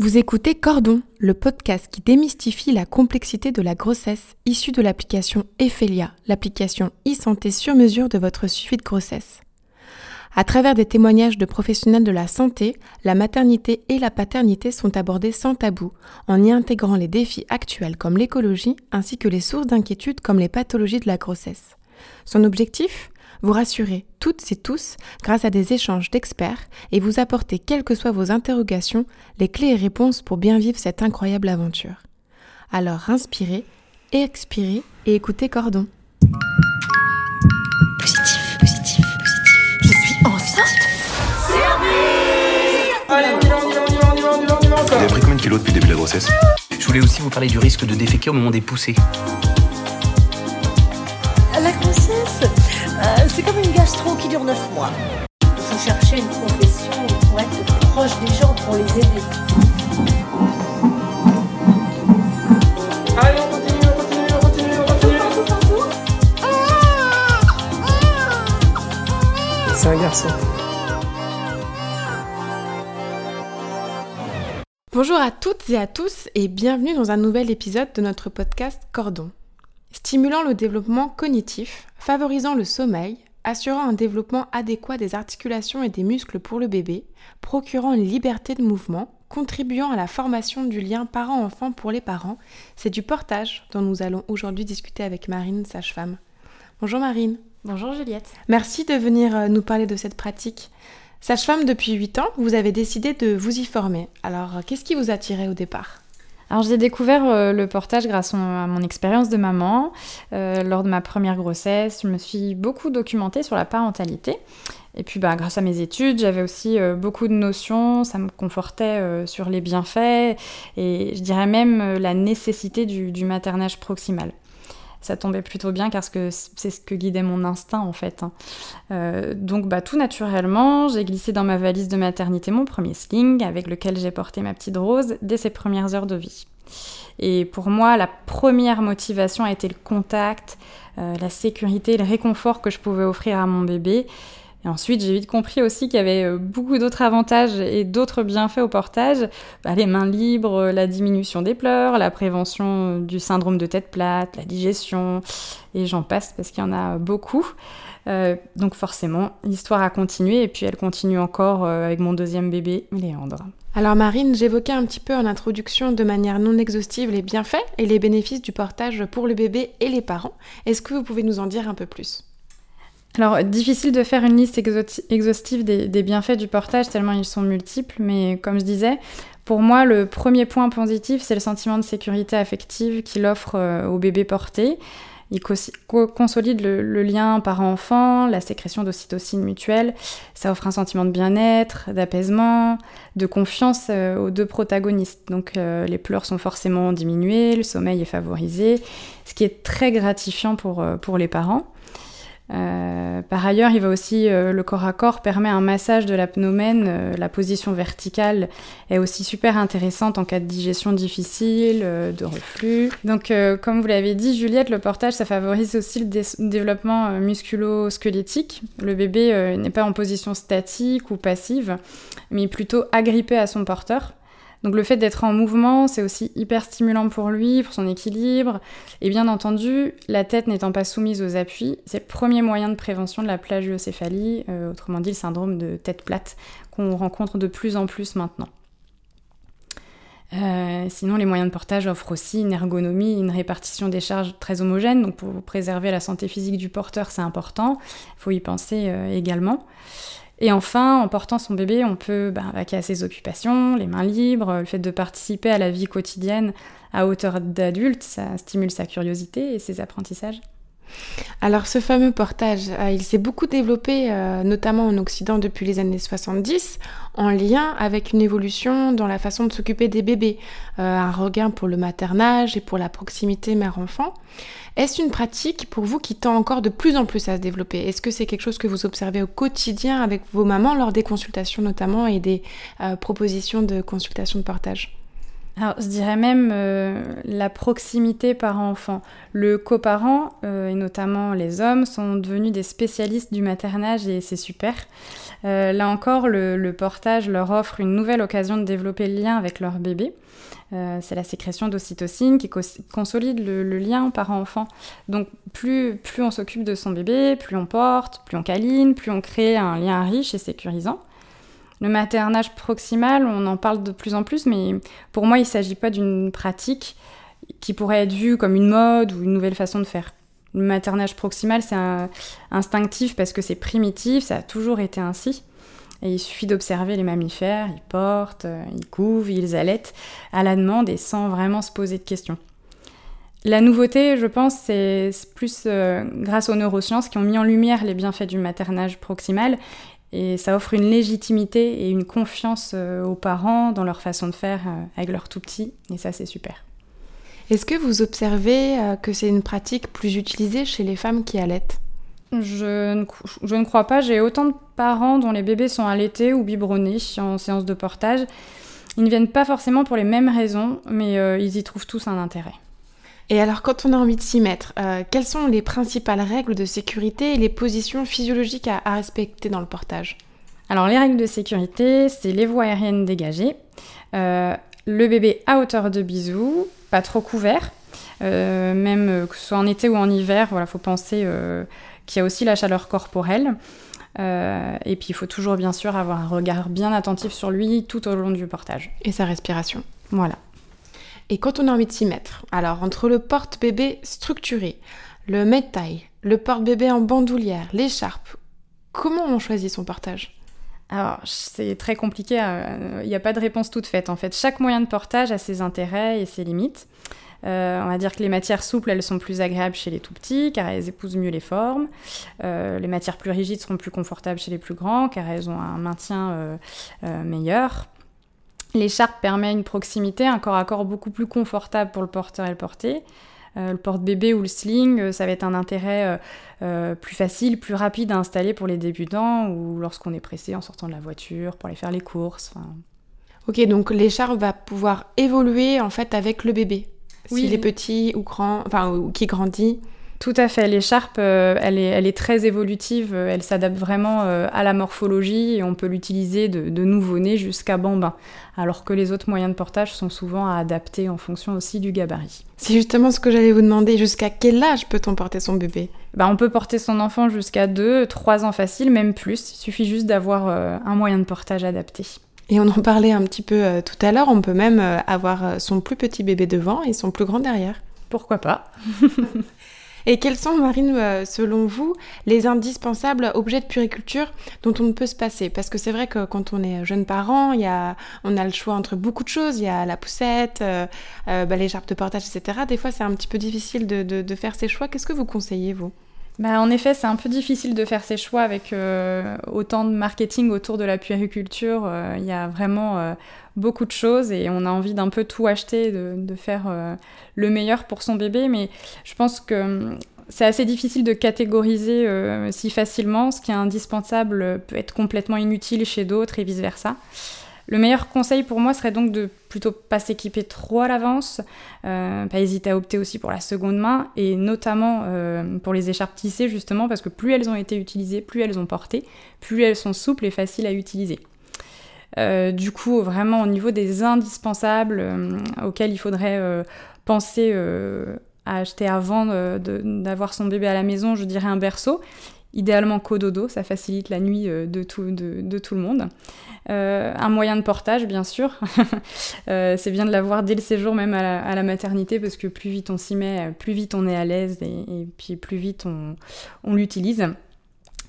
Vous écoutez Cordon, le podcast qui démystifie la complexité de la grossesse issue de l'application Ephelia, l'application e-santé sur mesure de votre suivi de grossesse. À travers des témoignages de professionnels de la santé, la maternité et la paternité sont abordées sans tabou, en y intégrant les défis actuels comme l'écologie ainsi que les sources d'inquiétude comme les pathologies de la grossesse. Son objectif? Vous rassurer toutes et tous grâce à des échanges d'experts et vous apporter, quelles que soient vos interrogations, les clés et réponses pour bien vivre cette incroyable aventure. Alors inspirez, expirez et écoutez Cordon. Positif, positif, positif. Je suis enceinte Allez, on y va, on y va, on y va, on y va, on y va, on y va Vous avez pris combien de kilos depuis le début de la grossesse? Je voulais aussi vous parler du risque de déféquer au moment des poussées. C'est comme une gastro qui dure 9 mois. Il faut chercher une profession pour être proche des gens, pour les aider. Allez, on continue, on continue, on continue, on continue. C'est un garçon. Bonjour à toutes et à tous et bienvenue dans un nouvel épisode de notre podcast Cordon. Stimulant le développement cognitif, favorisant le sommeil, assurant un développement adéquat des articulations et des muscles pour le bébé, procurant une liberté de mouvement, contribuant à la formation du lien parent-enfant pour les parents, c'est du portage dont nous allons aujourd'hui discuter avec Marine, sage-femme. Bonjour Marine. Bonjour Juliette. Merci de venir euh, nous parler de cette pratique. Sage-femme depuis 8 ans, vous avez décidé de vous y former. Alors, euh, qu'est-ce qui vous attirait au départ? Alors j'ai découvert euh, le portage grâce à mon expérience de maman. Euh, lors de ma première grossesse, je me suis beaucoup documentée sur la parentalité. Et puis bah, grâce à mes études, j'avais aussi euh, beaucoup de notions, ça me confortait sur les bienfaits et je dirais même la nécessité du maternage proximal. Ça tombait plutôt bien car c'est ce que guidait mon instinct en fait. hein. Euh, donc bah, tout naturellement, j'ai glissé dans ma valise de maternité mon premier sling avec lequel j'ai porté ma petite Rose dès ses premières heures de vie. Et pour moi, la première motivation a été le contact, euh, la sécurité, le réconfort que je pouvais offrir à mon bébé. Et ensuite, j'ai vite compris aussi qu'il y avait euh, beaucoup d'autres avantages et d'autres bienfaits au portage. Bah, les mains libres, la diminution des pleurs, la prévention euh, du syndrome de tête plate, la digestion, et j'en passe parce qu'il y en a beaucoup. Euh, donc forcément, l'histoire a continué et puis elle continue encore avec mon deuxième bébé, Léandre. Alors Marine, j'évoquais un petit peu en introduction de manière non exhaustive les bienfaits et les bénéfices du portage pour le bébé et les parents. Est-ce que vous pouvez nous en dire un peu plus? Alors, difficile de faire une liste exhaustive des, bienfaits du portage, tellement ils sont multiples, mais comme je disais, pour moi, le premier point positif, c'est le sentiment de sécurité affective qu'il offre euh, au bébé porté. Il co- co- consolide le, lien parent-enfant, la sécrétion d'ocytocine mutuelle. Ça offre un sentiment de bien-être, d'apaisement, de confiance euh, aux deux protagonistes. Donc, euh, les pleurs sont forcément diminués, le sommeil est favorisé, ce qui est très gratifiant pour, pour les parents. Euh, par ailleurs, il va aussi euh, le corps à corps permet un massage de l'abdomen. euh, la position verticale est aussi super intéressante en cas de digestion difficile, euh, de reflux. Donc, comme vous l'avez dit, Juliette, le portage, ça favorise aussi le dé- développement musculo-squelettique. Le bébé n'est pas en position statique ou passive, mais plutôt agrippé à son porteur. Donc le fait d'être en mouvement, c'est aussi hyper stimulant pour lui, pour son équilibre. Et bien entendu, la tête n'étant pas soumise aux appuis, c'est le premier moyen de prévention de la plagiocéphalie, euh, autrement dit le syndrome de tête plate, qu'on rencontre de plus en plus maintenant. Euh, sinon, les moyens de portage offrent aussi une ergonomie, une répartition des charges très homogène. Donc, pour préserver la santé physique du porteur, c'est important. Il faut y penser euh, également. Et enfin, en portant son bébé, on peut bah, vaquer à ses occupations, les mains libres, le fait de participer à la vie quotidienne à hauteur d'adulte, ça stimule sa curiosité et ses apprentissages. Alors ce fameux portage, euh, il s'est beaucoup développé, euh, notamment en Occident depuis les années 70, en lien avec une évolution dans la façon de s'occuper des bébés, euh, un regain pour le maternage et pour la proximité mère-enfant. Est-ce une pratique pour vous qui tend encore de plus en plus à se développer? Est-ce que c'est quelque chose que vous observez au quotidien avec vos mamans lors des consultations notamment et des propositions de consultation de portage? Alors, je dirais même euh, la proximité parent-enfant. Le coparent, euh, et notamment les hommes, sont devenus des spécialistes du maternage et c'est super. Euh, là encore, le, portage leur offre une nouvelle occasion de développer le lien avec leur bébé. c'est la sécrétion d'ocytocine qui consolide le, lien parent-enfant. Donc, plus, plus on s'occupe de son bébé, plus on porte, plus on câline, plus on crée un lien riche et sécurisant. Le maternage proximal, on en parle de plus en plus, mais pour moi, il ne s'agit pas d'une pratique qui pourrait être vue comme une mode ou une nouvelle façon de faire. Le maternage proximal, c'est instinctif parce que c'est primitif, ça a toujours été ainsi. Et il suffit d'observer les mammifères, ils portent, ils couvent, ils allaitent à la demande et sans vraiment se poser de questions. La nouveauté, je pense, c'est plus euh, grâce aux neurosciences qui ont mis en lumière les bienfaits du maternage proximal et ça offre une légitimité et une confiance euh, aux parents dans leur façon de faire euh, avec leurs tout petits. Et ça, c'est super. Est-ce que vous observez euh, que c'est une pratique plus utilisée chez les femmes qui allaitent? Je ne, je ne, crois pas. J'ai autant de parents dont les bébés sont allaités ou biberonnés en séance de portage. Ils ne viennent pas forcément pour les mêmes raisons, mais ils y trouvent tous un intérêt. Et alors, quand on a envie de s'y mettre, euh, quelles sont les principales règles de sécurité et les positions physiologiques à, respecter dans le portage? Alors, les règles de sécurité, c'est les voies aériennes dégagées, euh, le bébé à hauteur de bisou, pas trop couvert, euh, même que ce soit en été ou en hiver, voilà, faut penser qu'il y a aussi la chaleur corporelle. et puis il faut toujours bien sûr avoir un regard bien attentif sur lui tout au long du portage. Et sa respiration. Voilà. Et quand on a envie de s'y mettre, alors entre le porte-bébé structuré, le med-taille, le porte-bébé en bandoulière, l'écharpe, comment on choisit son portage? Alors, c'est très compliqué, il euh, n'y a pas de réponse toute faite en fait. Chaque moyen de portage a ses intérêts et ses limites. Euh, on va dire que les matières souples, elles sont plus agréables chez les tout petits, car elles épousent mieux les formes. Euh, les matières plus rigides seront plus confortables chez les plus grands, car elles ont un maintien meilleur. L'écharpe permet une proximité, un corps à corps beaucoup plus confortable pour le porteur et le porté. Euh, le porte-bébé ou le sling, euh, ça va être un intérêt euh, plus facile, plus rapide à installer pour les débutants ou lorsqu'on est pressé en sortant de la voiture pour aller faire les courses. Ok, donc l'écharpe va pouvoir évoluer en fait avec le bébé. Oui. S'il est petit ou grand, enfin, ou qui grandit. Tout à fait. L'écharpe, euh, elle, est, elle, est, très évolutive. Euh, elle s'adapte vraiment euh, à la morphologie et on peut l'utiliser de, de nouveau-né jusqu'à bambin. Alors que les autres moyens de portage sont souvent à adapter en fonction aussi du gabarit. C'est justement ce que j'allais vous demander. Jusqu'à quel âge peut-on porter son bébé? Bah, On peut porter son enfant jusqu'à 2, 3 ans facile, même plus. Il suffit juste d'avoir un moyen de portage adapté. Et on en parlait un petit peu tout à l'heure. On peut même avoir son plus petit bébé devant et son plus grand derrière. Pourquoi pas? Et quels sont, Marine, euh, selon vous, les indispensables objets de puriculture dont on ne peut se passer? Parce que c'est vrai que quand on est jeune parent, y a, on a le choix entre beaucoup de choses. Il y a la poussette, euh, euh, bah, les jarpes de portage, etc. Des fois, c'est un petit peu difficile de, de faire ses choix. Qu'est-ce que vous conseillez, vous? Bah, en effet, c'est un peu difficile de faire ses choix avec euh, autant de marketing autour de la puériculture. Euh, il y a vraiment euh, beaucoup de choses et on a envie d'un peu tout acheter, de, de faire le meilleur pour son bébé. Mais je pense que hum, c'est assez difficile de catégoriser si facilement. Ce qui est indispensable peut être complètement inutile chez d'autres et vice-versa. Le meilleur conseil pour moi serait donc de plutôt pas s'équiper trop à l'avance, euh, pas hésiter à opter aussi pour la seconde main, et notamment euh, pour les écharpes tissées justement, parce que plus elles ont été utilisées, plus elles ont porté, plus elles sont souples et faciles à utiliser. Euh, du coup, vraiment au niveau des indispensables auxquels il faudrait penser à acheter avant d'avoir son bébé à la maison, je dirais un berceau idéalement cododo, ça facilite la nuit euh, de tout, le monde. Euh, un moyen de portage, bien sûr. Euh, c'est bien de l'avoir dès le séjour, même à la, maternité, parce que plus vite on s'y met, plus vite on est à l'aise et, puis plus vite on, on l'utilise.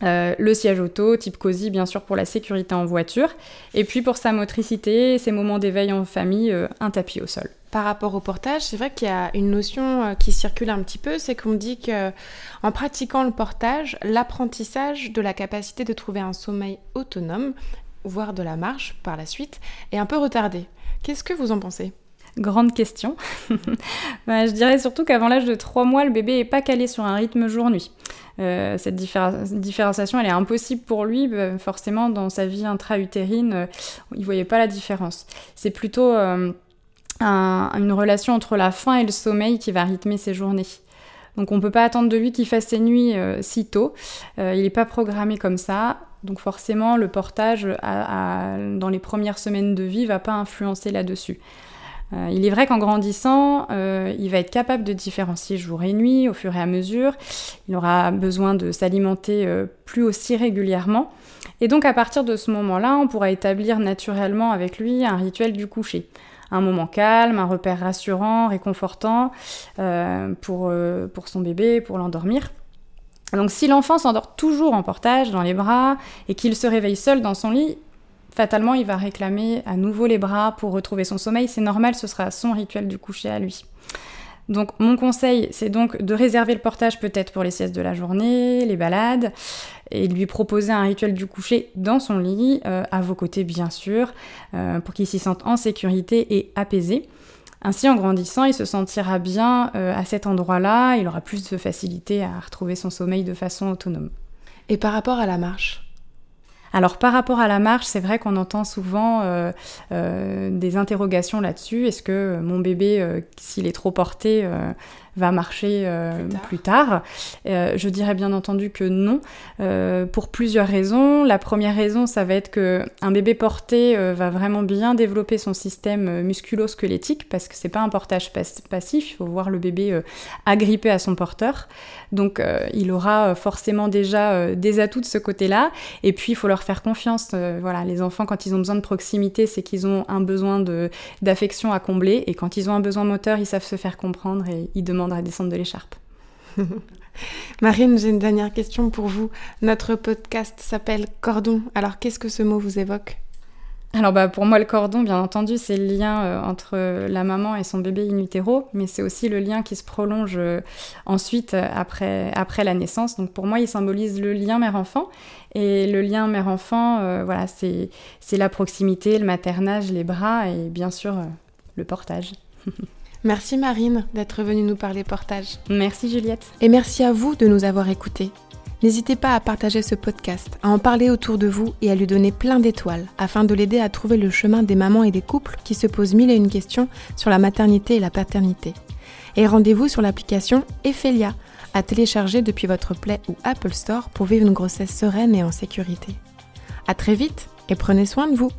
le siège auto, type cosy, bien sûr, pour la sécurité en voiture. Et puis pour sa motricité, ses moments d'éveil en famille, un tapis au sol par rapport au portage, c'est vrai qu'il y a une notion euh, qui circule un petit peu, c'est qu'on dit que en pratiquant le portage, l'apprentissage de la capacité de trouver un sommeil autonome, voire de la marche par la suite, est un peu retardé. Qu'est-ce que vous en pensez? Grande question. Bah, je dirais surtout qu'avant l'âge de 3 mois, le bébé n'est pas calé sur un rythme jour-nuit. Euh, cette différenciation, elle est impossible pour lui. Bah, forcément, dans sa vie intra-utérine, euh, il ne voyait pas la différence. C'est plutôt une relation entre la faim et le sommeil qui va rythmer ses journées. Donc on ne peut pas attendre de lui qu'il fasse ses nuits euh, si tôt. Euh, il n'est pas programmé comme ça. Donc forcément, le portage dans les premières semaines de vie va pas influencer là-dessus. Euh, il est vrai qu'en grandissant, il va être capable de différencier jour et nuit au fur et à mesure. Il aura besoin de s'alimenter plus aussi régulièrement. Et donc à partir de ce moment-là, on pourra établir naturellement avec lui un rituel du coucher un moment calme, un repère rassurant, réconfortant euh, pour, euh, pour son bébé, pour l'endormir. Donc si l'enfant s'endort toujours en portage dans les bras et qu'il se réveille seul dans son lit, fatalement il va réclamer à nouveau les bras pour retrouver son sommeil. C'est normal, ce sera son rituel du coucher à lui. Donc mon conseil, c'est donc de réserver le portage peut-être pour les siestes de la journée, les balades, et lui proposer un rituel du coucher dans son lit, euh, à vos côtés bien sûr, euh, pour qu'il s'y sente en sécurité et apaisé. Ainsi, en grandissant, il se sentira bien euh, à cet endroit-là, il aura plus de facilité à retrouver son sommeil de façon autonome. Et par rapport à la marche? Alors par rapport à la marche, c'est vrai qu'on entend souvent euh, euh, des interrogations là-dessus. Est-ce que mon bébé, euh, s'il est trop porté, va marcher euh, plus tard, euh, Je dirais bien entendu que non, euh, pour plusieurs raisons. La première raison, ça va être que un bébé porté va vraiment bien développer son système musculo-squelettique parce que c'est pas un portage passif. Il faut voir le bébé agrippé à son porteur. Donc, il aura forcément déjà des atouts de ce côté-là. Et puis, il faut leur faire confiance. voilà, les enfants, quand ils ont besoin de proximité, c'est qu'ils ont un besoin d'affection à combler. Et quand ils ont un besoin moteur, ils savent se faire comprendre et ils demandent à descendre de l'écharpe. Marine, j'ai une dernière question pour vous. Notre podcast s'appelle Cordon. Alors qu'est-ce que ce mot vous évoque? Alors bah, pour moi le cordon, bien entendu, c'est le lien euh, entre la maman et son bébé in utero, mais c'est aussi le lien qui se prolonge euh, ensuite euh, après, après la naissance. Donc pour moi, il symbolise le lien mère-enfant. Et le lien mère-enfant, voilà, c'est la proximité, le maternage, les bras et bien sûr le portage. Merci Marine d'être venue nous parler portage. Merci Juliette. Et merci à vous de nous avoir écoutés. N'hésitez pas à partager ce podcast, à en parler autour de vous et à lui donner plein d'étoiles afin de l'aider à trouver le chemin des mamans et des couples qui se posent mille et une questions sur la maternité et la paternité. Et rendez-vous sur l'application Ephelia à télécharger depuis votre Play ou Apple Store pour vivre une grossesse sereine et en sécurité. À très vite et prenez soin de vous.